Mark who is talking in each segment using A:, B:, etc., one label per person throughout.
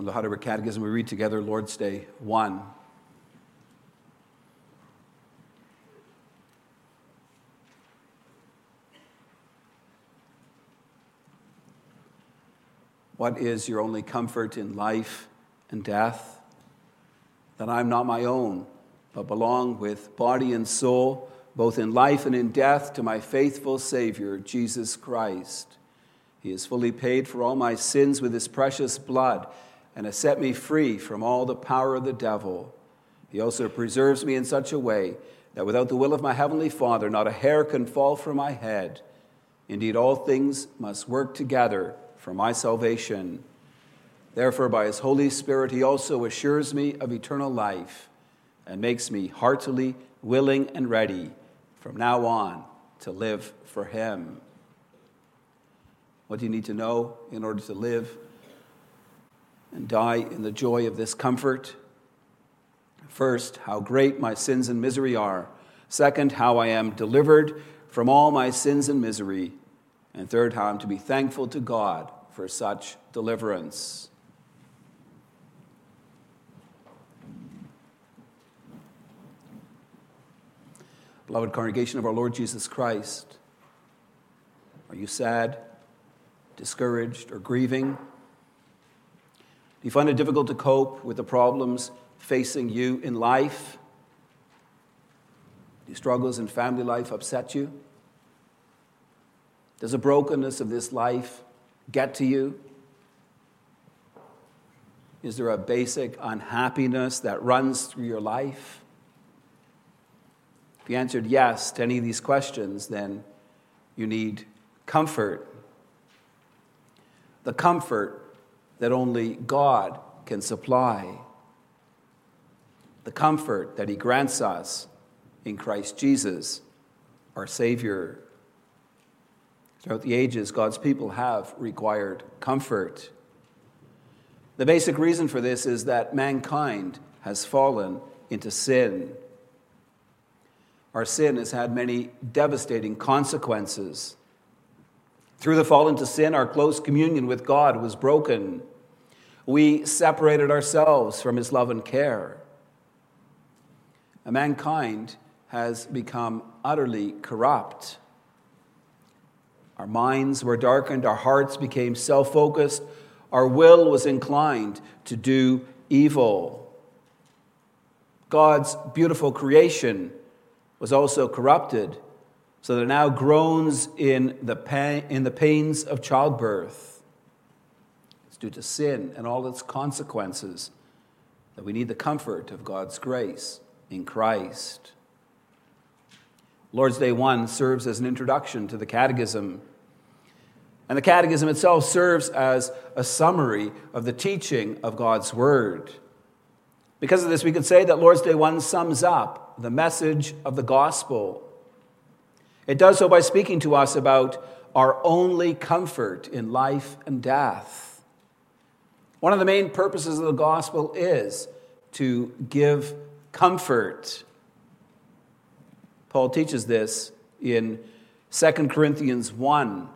A: From the Heidelberg Catechism, we read together Lord's Day 1. What is your only comfort in life and death? That I am not my own, but belong with body and soul, both in life and in death, to my faithful Savior, Jesus Christ. He has fully paid for all my sins with his precious blood and has set me free from all the power of the devil. He also preserves me in such a way that without the will of my heavenly Father, not a hair can fall from my head. Indeed, all things must work together for my salvation. Therefore, by his Holy Spirit, he also assures me of eternal life and makes me heartily willing and ready from now on to live for him. What do you need to know in order to live and die in the joy of this comfort? First, how great my sins and misery are. Second, how I am delivered from all my sins and misery. And third, how I'm to be thankful to God for such deliverance. Beloved congregation of our Lord Jesus Christ, are you sad, discouraged, or grieving? Do you find it difficult to cope with the problems facing you in life? Do struggles in family life upset you? Does the brokenness of this life get to you? Is there a basic unhappiness that runs through your life? If you answered yes to any of these questions, then you need comfort. The comfort that only God can supply. The comfort that He grants us in Christ Jesus, our Savior. Throughout the ages, God's people have required comfort. The basic reason for this is that mankind has fallen into sin. Our sin has had many devastating consequences. Through the fall into sin, our close communion with God was broken. We separated ourselves from His love and care. And mankind has become utterly corrupt. Our minds were darkened, our hearts became self focused, our will was inclined to do evil. God's beautiful creation was also corrupted, so that it now groans in the, pain, in the pains of childbirth. Due to sin and all its consequences that we need the comfort of God's grace in Christ. Lord's Day 1 serves as an introduction to the Catechism. And the Catechism itself serves as a summary of the teaching of God's Word. Because of this, we could say that Lord's Day 1 sums up the message of the gospel. It does so by speaking to us about our only comfort in life and death. One of the main purposes of the gospel is to give comfort. Paul teaches this in 2 Corinthians 1.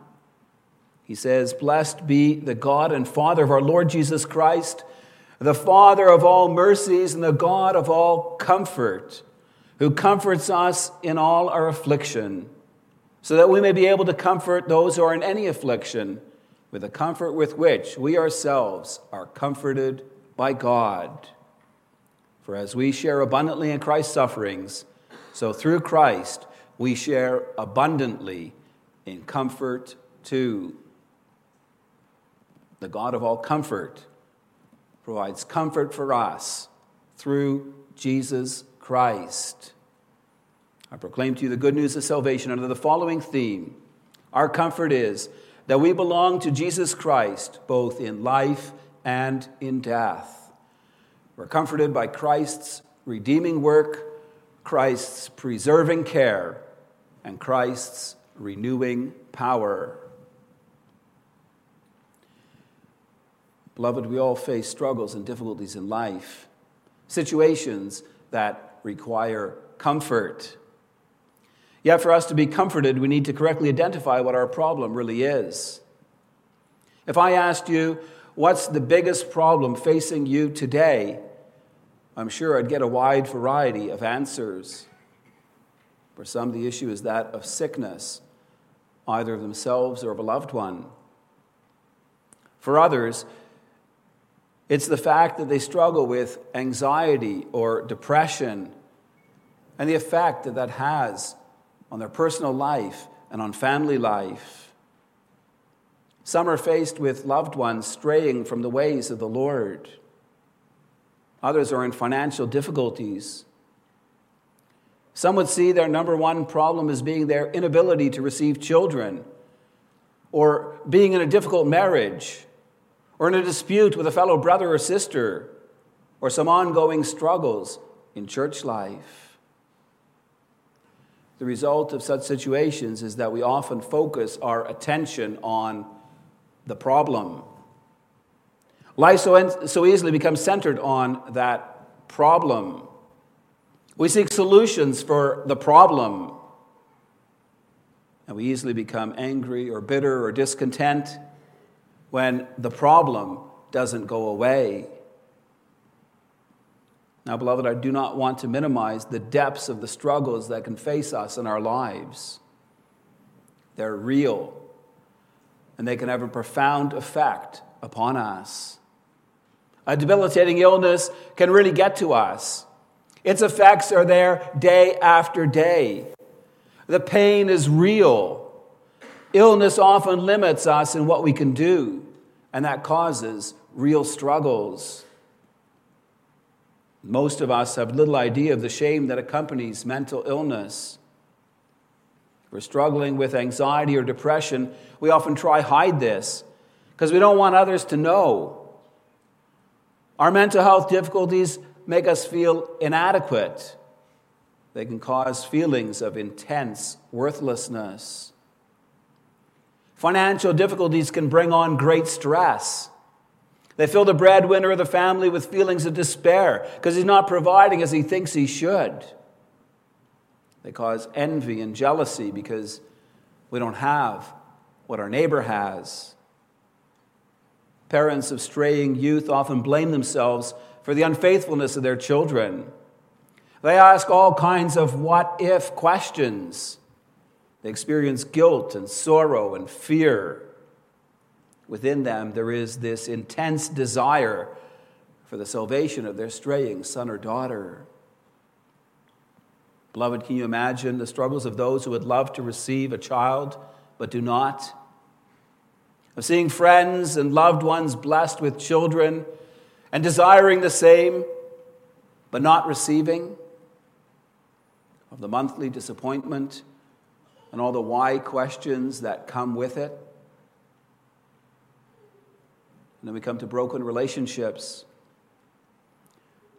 A: He says, Blessed be the God and Father of our Lord Jesus Christ the Father of all mercies and the God of all comfort, who comforts us in all our affliction, so that we may be able to comfort those who are in any affliction with the comfort with which we ourselves are comforted by God. For as we share abundantly in Christ's sufferings, so through Christ we share abundantly in comfort too. The God of all comfort provides comfort for us through Jesus Christ. I proclaim to you the good news of salvation under the following theme. Our comfort is that we belong to Jesus Christ both in life and in death. We're comforted by Christ's redeeming work, Christ's preserving care, and Christ's renewing power. Beloved, we all face struggles and difficulties in life, situations that require comfort. Yet, for us to be comforted, we need to correctly identify what our problem really is. If I asked you, What's the biggest problem facing you today? I'm sure I'd get a wide variety of answers. For some, the issue is that of sickness, either of themselves or of a loved one. For others, it's the fact that they struggle with anxiety or depression and the effect that that has on their personal life and on family life. Some are faced with loved ones straying from the ways of the Lord. Others are in financial difficulties. Some would see their number one problem as being their inability to receive children, or being in a difficult marriage, or in a dispute with a fellow brother or sister, or some ongoing struggles in church life. The result of such situations is that we often focus our attention on the problem. Life so, so easily becomes centered on that problem. We seek solutions for the problem. And we easily become angry or bitter or discontent when the problem doesn't go away. Now, beloved, I do not want to minimize the depths of the struggles that can face us in our lives. They're real, and they can have a profound effect upon us. A debilitating illness can really get to us. Its effects are there day after day. The pain is real. Illness often limits us in what we can do, and that causes real struggles. Most of us have little idea of the shame that accompanies mental illness. If we're struggling with anxiety or depression, we often try to hide this because we don't want others to know. Our mental health difficulties make us feel inadequate. They can cause feelings of intense worthlessness. Financial difficulties can bring on great stress. They fill the breadwinner of the family with feelings of despair because he's not providing as he thinks he should. They cause envy and jealousy because we don't have what our neighbor has. Parents of straying youth often blame themselves for the unfaithfulness of their children. They ask all kinds of what if questions. They experience guilt and sorrow and fear. Within them, there is this intense desire for the salvation of their straying son or daughter. Beloved, can you imagine the struggles of those who would love to receive a child but do not? of seeing friends and loved ones blessed with children and desiring the same but not receiving, of the monthly disappointment and all the why questions that come with it. And then we come to broken relationships,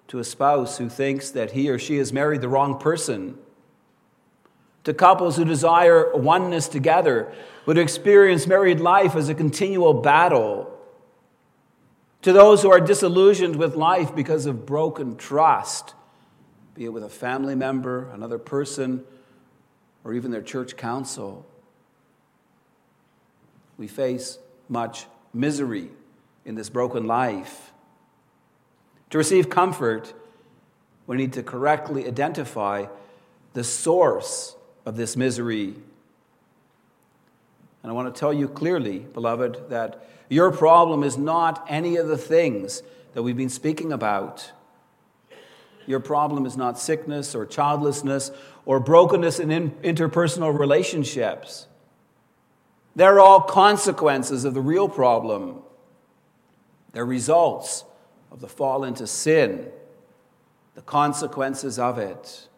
A: to a spouse who thinks that he or she has married the wrong person to couples who desire oneness together, but experience married life as a continual battle, to those who are disillusioned with life because of broken trust, be it with a family member, another person, or even their church council. We face much misery in this broken life. To receive comfort, we need to correctly identify the source of this misery. And I want to tell you clearly, beloved, that your problem is not any of the things that we've been speaking about. Your problem is not sickness or childlessness or brokenness in interpersonal relationships. They're all consequences of the real problem. They're results of the fall into sin, the consequences of it.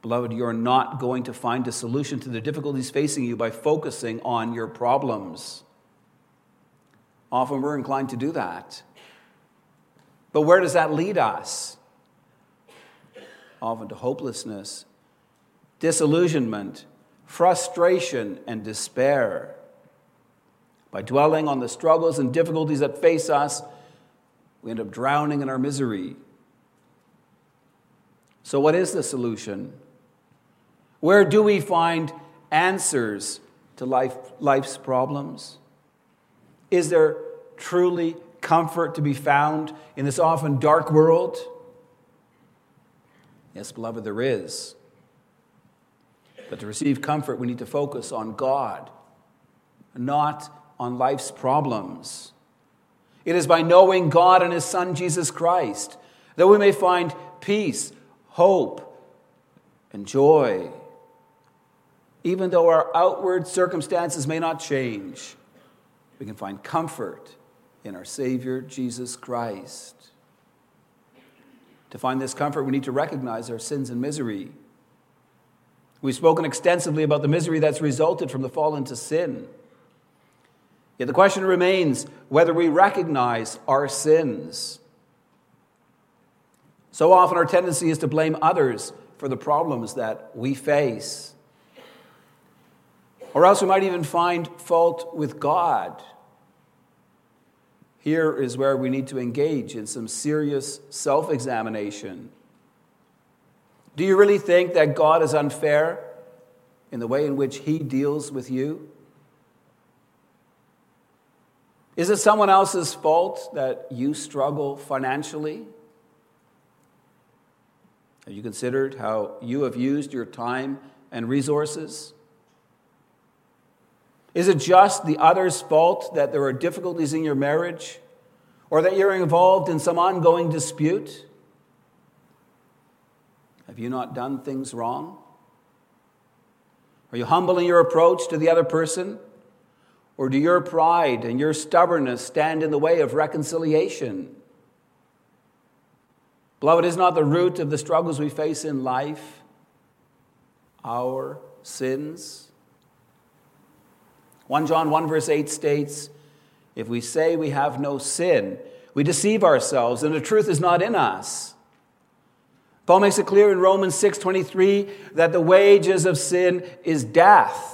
A: Beloved, you're not going to find a solution to the difficulties facing you by focusing on your problems. Often we're inclined to do that. But where does that lead us? Often to hopelessness, disillusionment, frustration, and despair. By dwelling on the struggles and difficulties that face us, we end up drowning in our misery. So, what is the solution? Where do we find answers to life, life's problems? Is there truly comfort to be found in this often dark world? Yes, beloved, there is. But to receive comfort, we need to focus on God, not on life's problems. It is by knowing God and His Son, Jesus Christ, that we may find peace, hope, and joy. Even though our outward circumstances may not change, we can find comfort in our Savior, Jesus Christ. To find this comfort, we need to recognize our sins and misery. We've spoken extensively about the misery that's resulted from the fall into sin. Yet the question remains whether we recognize our sins. So often, our tendency is to blame others for the problems that we face. Or else we might even find fault with God. Here is where we need to engage in some serious self examination. Do you really think that God is unfair in the way in which He deals with you? Is it someone else's fault that you struggle financially? Have you considered how you have used your time and resources? Is it just the other's fault that there are difficulties in your marriage or that you're involved in some ongoing dispute? Have you not done things wrong? Are you humble in your approach to the other person? Or do your pride and your stubbornness stand in the way of reconciliation? Beloved, is not the root of the struggles we face in life our sins? 1 John 1 verse 8 states, If we say we have no sin, we deceive ourselves, and the truth is not in us. Paul makes it clear in Romans 6:23 that the wages of sin is death.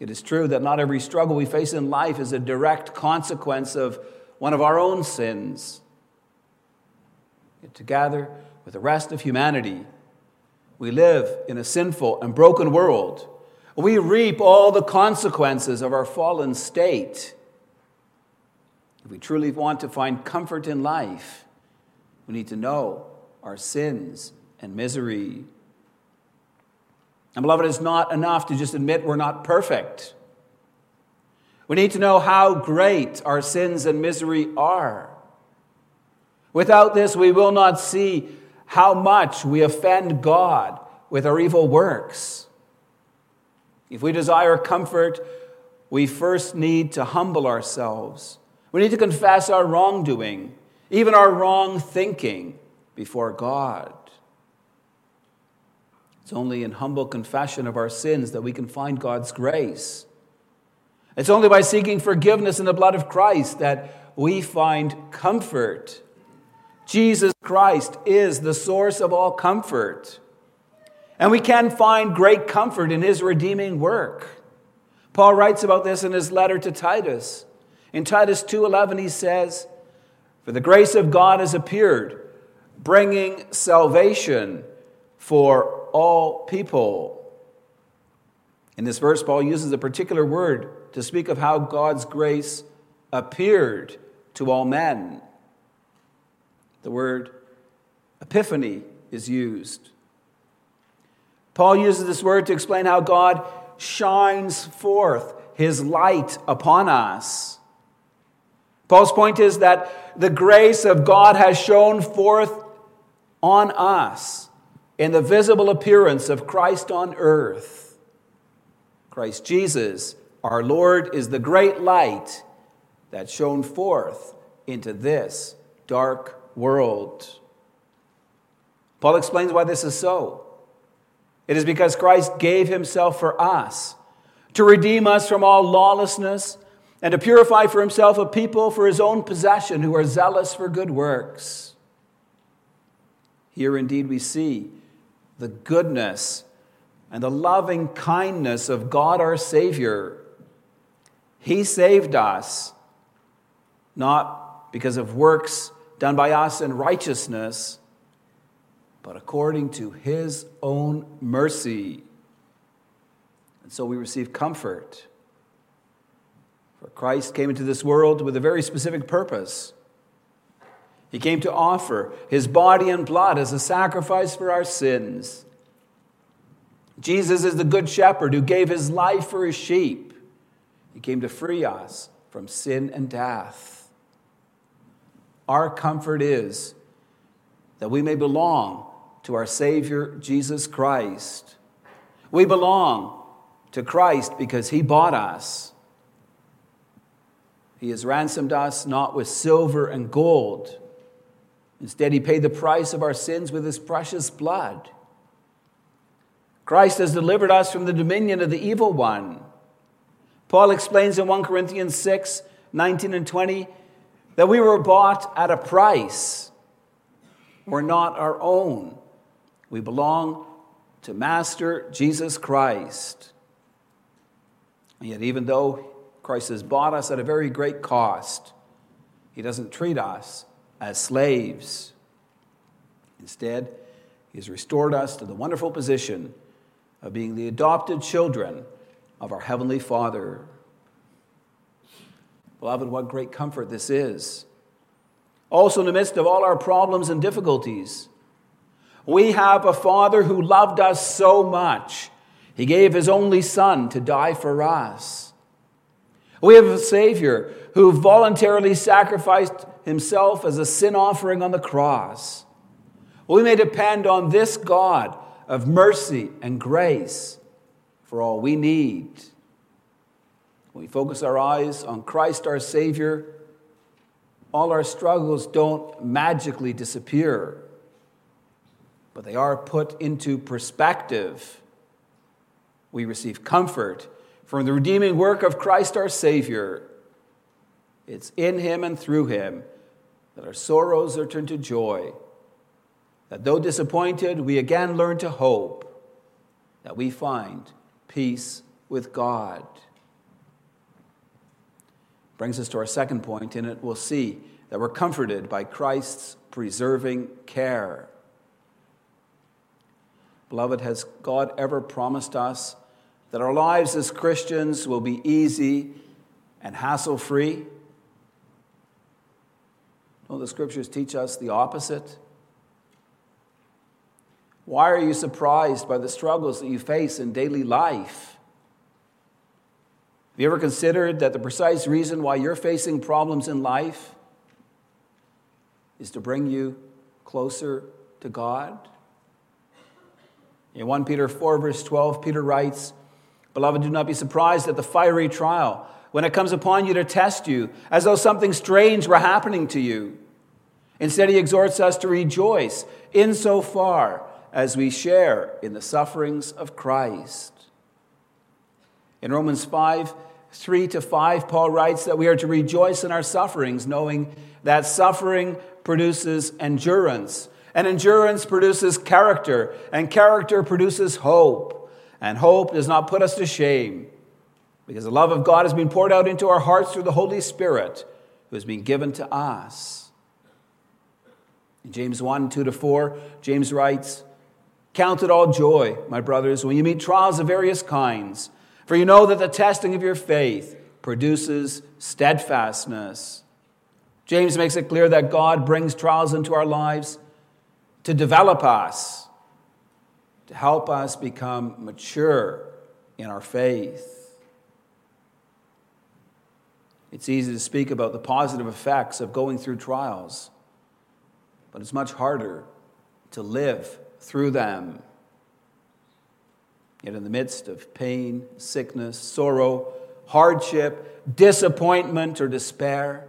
A: It is true that not every struggle we face in life is a direct consequence of one of our own sins. Yet together with the rest of humanity, we live in a sinful and broken world. We reap all the consequences of our fallen state. If we truly want to find comfort in life, we need to know our sins and misery. And, beloved, it's not enough to just admit we're not perfect. We need to know how great our sins and misery are. Without this, we will not see how much we offend God with our evil works. If we desire comfort, we first need to humble ourselves. We need to confess our wrongdoing, even our wrong thinking, before God. It's only in humble confession of our sins that we can find God's grace. It's only by seeking forgiveness in the blood of Christ that we find comfort. Jesus Christ is the source of all comfort. And we can find great comfort in his redeeming work. Paul writes about this in his letter to Titus. In Titus 2:11 he says, "For the grace of God has appeared, bringing salvation for all people. In this verse, Paul uses a particular word to speak of how God's grace appeared to all men. The word epiphany is used. Paul uses this word to explain how God shines forth his light upon us. Paul's point is that the grace of God has shone forth on us in the visible appearance of Christ on earth. Christ Jesus, our Lord, is the great light that shone forth into this dark world. Paul explains why this is so. It is because Christ gave himself for us to redeem us from all lawlessness and to purify for himself a people for his own possession who are zealous for good works. Here indeed we see the goodness and the loving kindness of God our Savior. He saved us not because of works done by us in righteousness, but according to His own mercy. And so we receive comfort. For Christ came into this world with a very specific purpose. He came to offer his body and blood as a sacrifice for our sins. Jesus is the good shepherd who gave his life for his sheep. He came to free us from sin and death. Our comfort is that we may belong to our Savior, Jesus Christ. We belong to Christ because he bought us. He has ransomed us not with silver and gold Instead, he paid the price of our sins with his precious blood. Christ has delivered us from the dominion of the evil one. Paul explains in 1 Corinthians 6 19 and 20 that we were bought at a price. We're not our own. We belong to Master Jesus Christ. And yet, even though Christ has bought us at a very great cost, he doesn't treat us as slaves. Instead, He has restored us to the wonderful position of being the adopted children of our Heavenly Father. Beloved, what great comfort this is. Also, in the midst of all our problems and difficulties, we have a Father who loved us so much, He gave His only Son to die for us. We have a Savior who voluntarily sacrificed himself as a sin offering on the cross. We may depend on this God of mercy and grace for all we need. When we focus our eyes on Christ our Savior, all our struggles don't magically disappear, but they are put into perspective. We receive comfort from the redeeming work of Christ our Savior. It's in Him and through Him that our sorrows are turned to joy, that though disappointed, we again learn to hope, that we find peace with God. Brings us to our second and it, we'll see that we're comforted by Christ's preserving care. Beloved, has God ever promised us that our lives as Christians will be easy and hassle free? Don't the scriptures teach us the opposite? Why are you surprised by the struggles that you face in daily life? Have you ever considered that the precise reason why you're facing problems in life is to bring you closer to God? In 1 Peter 4, verse 12, Peter writes, Beloved, do not be surprised at the fiery trial when it comes upon you to test you, as though something strange were happening to you. Instead, he exhorts us to rejoice insofar as we share in the sufferings of Christ. In Romans 5, 3 to 5, Paul writes that we are to rejoice in our sufferings, knowing that suffering produces endurance, and endurance produces character, and character produces hope. And hope does not put us to shame because the love of God has been poured out into our hearts through the Holy Spirit who has been given to us. In James 1 2 to 4, James writes, Count it all joy, my brothers, when you meet trials of various kinds, for you know that the testing of your faith produces steadfastness. James makes it clear that God brings trials into our lives to develop us, to help us become mature in our faith. It's easy to speak about the positive effects of going through trials, but it's much harder to live through them. Yet, in the midst of pain, sickness, sorrow, hardship, disappointment, or despair,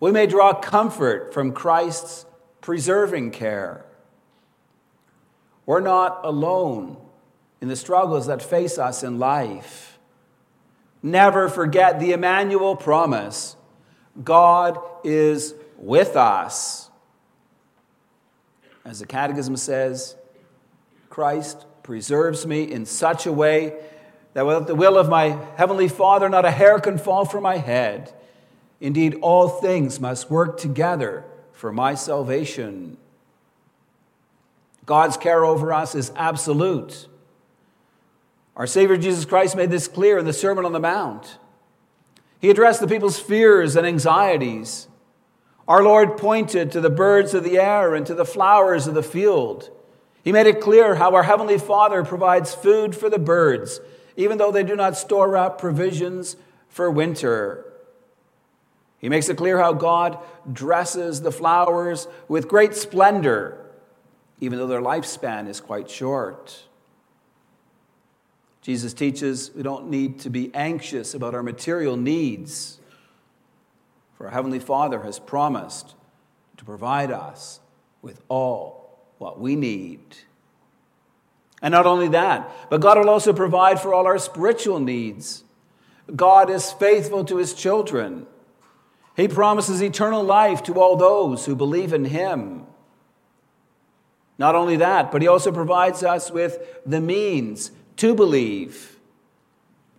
A: we may draw comfort from Christ's preserving care. We're not alone in the struggles that face us in life. Never forget the Emmanuel promise God is with us. As the Catechism says, Christ preserves me in such a way that without the will of my Heavenly Father, not a hair can fall from my head. Indeed, all things must work together for my salvation. God's care over us is absolute. Our Savior Jesus Christ made this clear in the Sermon on the Mount. He addressed the people's fears and anxieties. Our Lord pointed to the birds of the air and to the flowers of the field. He made it clear how our Heavenly Father provides food for the birds, even though they do not store up provisions for winter. He makes it clear how God dresses the flowers with great splendor, even though their lifespan is quite short. Jesus teaches we don't need to be anxious about our material needs, for our Heavenly Father has promised to provide us with all what we need. And not only that, but God will also provide for all our spiritual needs. God is faithful to his children. He promises eternal life to all those who believe in him. Not only that, but he also provides us with the means to believe.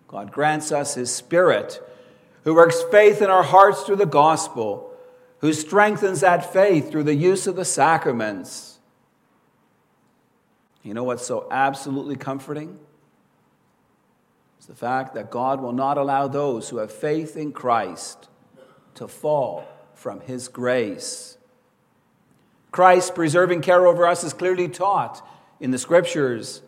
A: God grants us His Spirit, who works faith in our hearts through the gospel, who strengthens that faith through the use of the sacraments. You know what's so absolutely comforting? It's the fact that God will not allow those who have faith in Christ to fall from His grace. Christ's preserving care over us is clearly taught in the Scriptures.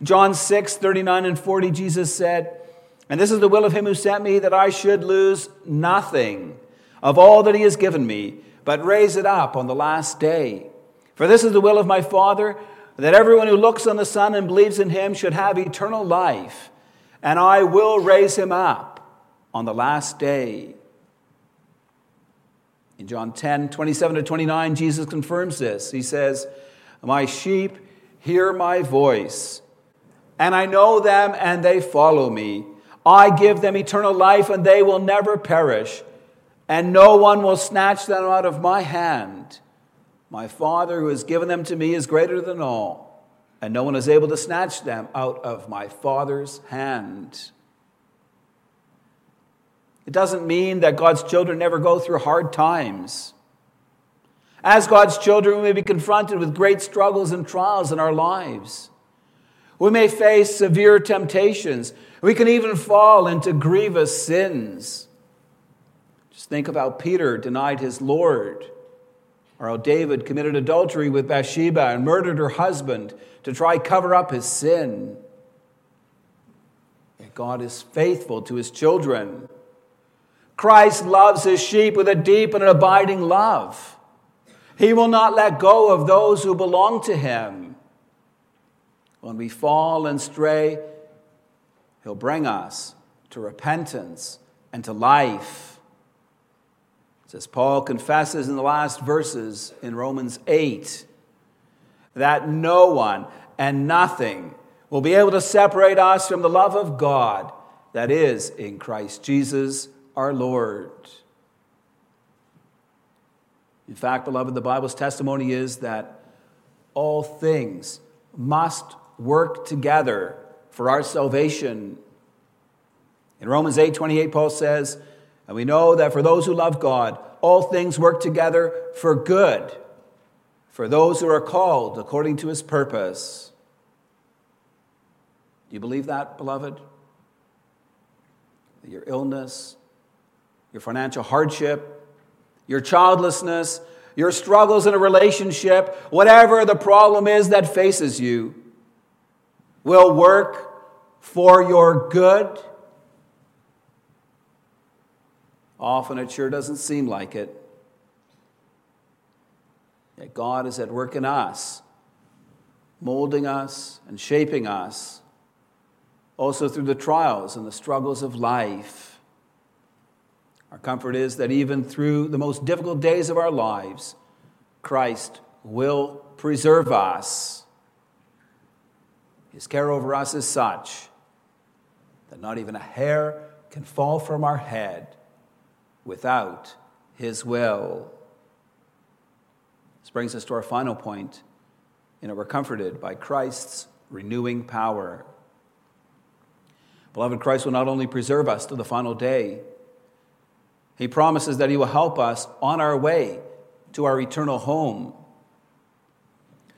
A: John 6, 39 and 40, Jesus said, And this is the will of him who sent me, that I should lose nothing of all that he has given me, but raise it up on the last day. For this is the will of my Father, that everyone who looks on the Son and believes in him should have eternal life, and I will raise him up on the last day. In John 10, 27 to 29, Jesus confirms this. He says, My sheep hear my voice and I know them, and they follow me. I give them eternal life, and they will never perish, and no one will snatch them out of my hand. My Father, who has given them to me, is greater than all, and no one is able to snatch them out of my Father's hand. It doesn't mean that God's children never go through hard times. As God's children, we may be confronted with great struggles and trials in our lives. We may face severe temptations. We can even fall into grievous sins. Just think of how Peter denied his Lord, or how David committed adultery with Bathsheba and murdered her husband to try cover up his sin. Yet God is faithful to his children. Christ loves his sheep with a deep and an abiding love. He will not let go of those who belong to him. When we fall and stray, He'll bring us to repentance and to life. As Paul confesses in the last verses in Romans 8 that no one and nothing will be able to separate us from the love of God that is in Christ Jesus our Lord. In fact, beloved, the Bible's testimony is that all things must work together for our salvation. In Romans 8 28, Paul says, And we know that for those who love God, all things work together for good, for those who are called according to his purpose. Do you believe that, beloved? Your illness, your financial hardship, your childlessness, your struggles in a relationship, whatever the problem is that faces you, will work for your good? Often it sure doesn't seem like it. Yet God is at work in us, molding us and shaping us, also through the trials and the struggles of life. Our comfort is that even through the most difficult days of our lives, Christ will preserve us his care over us is such that not even a hair can fall from our head without His will. This brings us to our final point in that we're comforted by Christ's renewing power. Beloved, Christ will not only preserve us to the final day, He promises that He will help us on our way to our eternal home.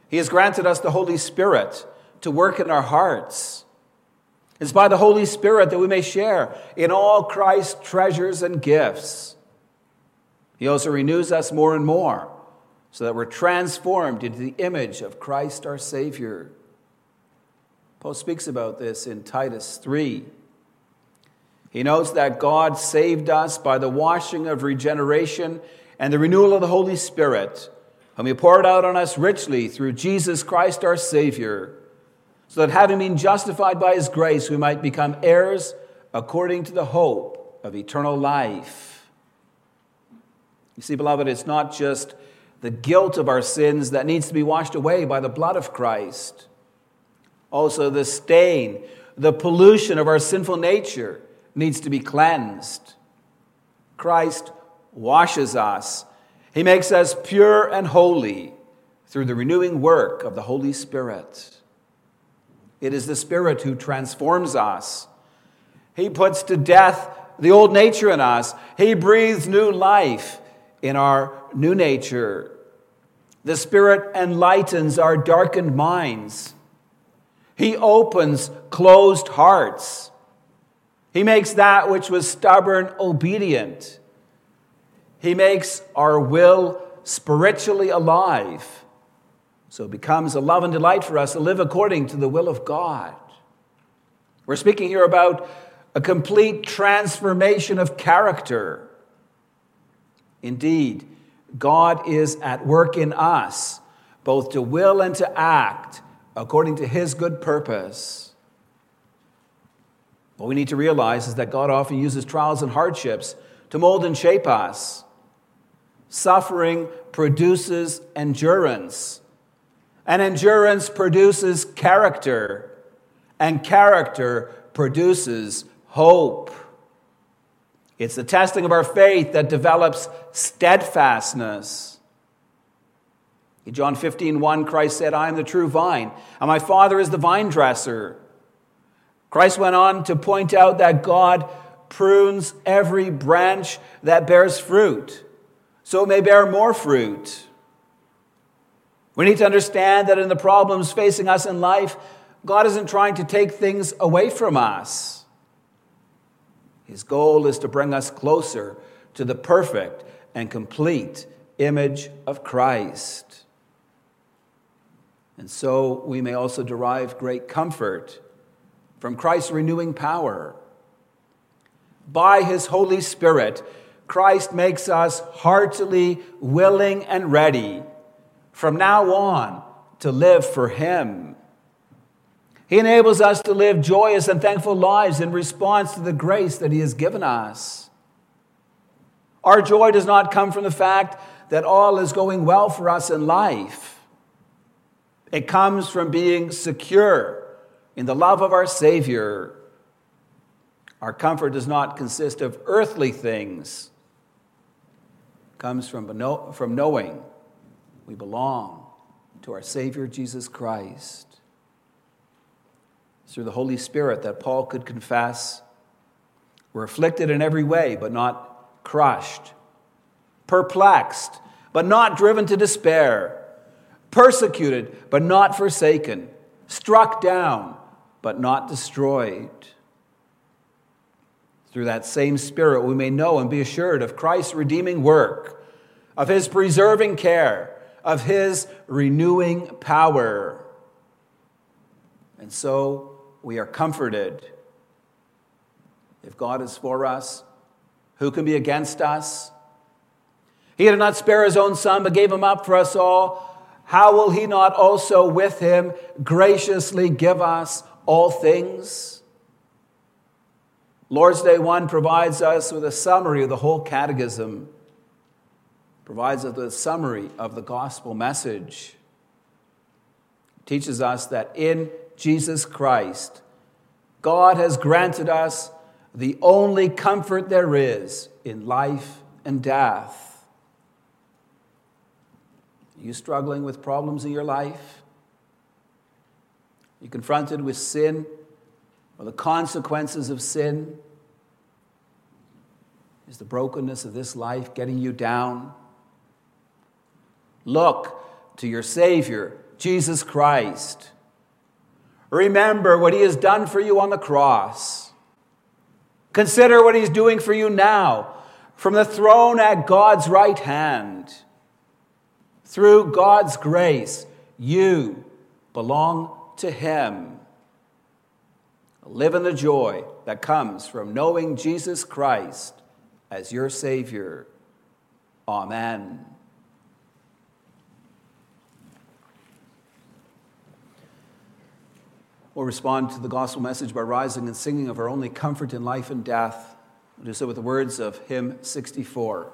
A: He has granted us the Holy Spirit to work in our hearts. It's by the Holy Spirit that we may share in all Christ's treasures and gifts. He also renews us more and more so that we're transformed into the image of Christ our Savior. Paul speaks about this in Titus 3. He notes that God saved us by the washing of regeneration and the renewal of the Holy Spirit, whom He poured out on us richly through Jesus Christ our Savior so that having been justified by his grace, we might become heirs according to the hope of eternal life. You see, beloved, it's not just the guilt of our sins that needs to be washed away by the blood of Christ. Also, the stain, the pollution of our sinful nature needs to be cleansed. Christ washes us, He makes us pure and holy through the renewing work of the Holy Spirit. It is the Spirit who transforms us. He puts to death the old nature in us, He breathes new life in our new nature. The Spirit enlightens our darkened minds. He opens closed hearts. He makes that which was stubborn obedient. He makes our will spiritually alive. So it becomes a love and delight for us to live according to the will of God. We're speaking here about a complete transformation of character. Indeed, God is at work in us, both to will and to act according to his good purpose. What we need to realize is that God often uses trials and hardships to mold and shape us. Suffering produces endurance. And endurance produces character, and character produces hope. It's the testing of our faith that develops steadfastness. In John 15, 1, Christ said, I am the true vine, and my Father is the vine dresser. Christ went on to point out that God prunes every branch that bears fruit, so it may bear more fruit. We need to understand that in the problems facing us in life, God isn't trying to take things away from us. His goal is to bring us closer to the perfect and complete image of Christ. And so we may also derive great comfort from Christ's renewing power. By his Holy Spirit, Christ makes us heartily willing and ready from now on to live for Him. He enables us to live joyous and thankful lives in response to the grace that He has given us. Our joy does not come from the fact that all is going well for us in life. It comes from being secure in the love of our Savior. Our comfort does not consist of earthly things. It comes from, from knowing we belong to our Savior Jesus Christ. Through the Holy Spirit that Paul could confess we're afflicted in every way, but not crushed, perplexed, but not driven to despair, persecuted, but not forsaken, struck down, but not destroyed. Through that same Spirit, we may know and be assured of Christ's redeeming work, of his preserving care, of his renewing power. And so we are comforted. If God is for us, who can be against us? He did not spare his own son, but gave him up for us all. How will he not also with him graciously give us all things? Lord's Day 1 provides us with a summary of the whole catechism provides us with a summary of the gospel message. teaches us that in Jesus Christ, God has granted us the only comfort there is in life and death. Are you struggling with problems in your life? Are you confronted with sin or the consequences of sin? Is the brokenness of this life getting you down? Look to your Savior, Jesus Christ. Remember what he has done for you on the cross. Consider what he's doing for you now from the throne at God's right hand. Through God's grace, you belong to him. Live in the joy that comes from knowing Jesus Christ as your Savior. Amen. We'll respond to the gospel message by rising and singing of our only comfort in life and death. We'll do so with the words of hymn 64.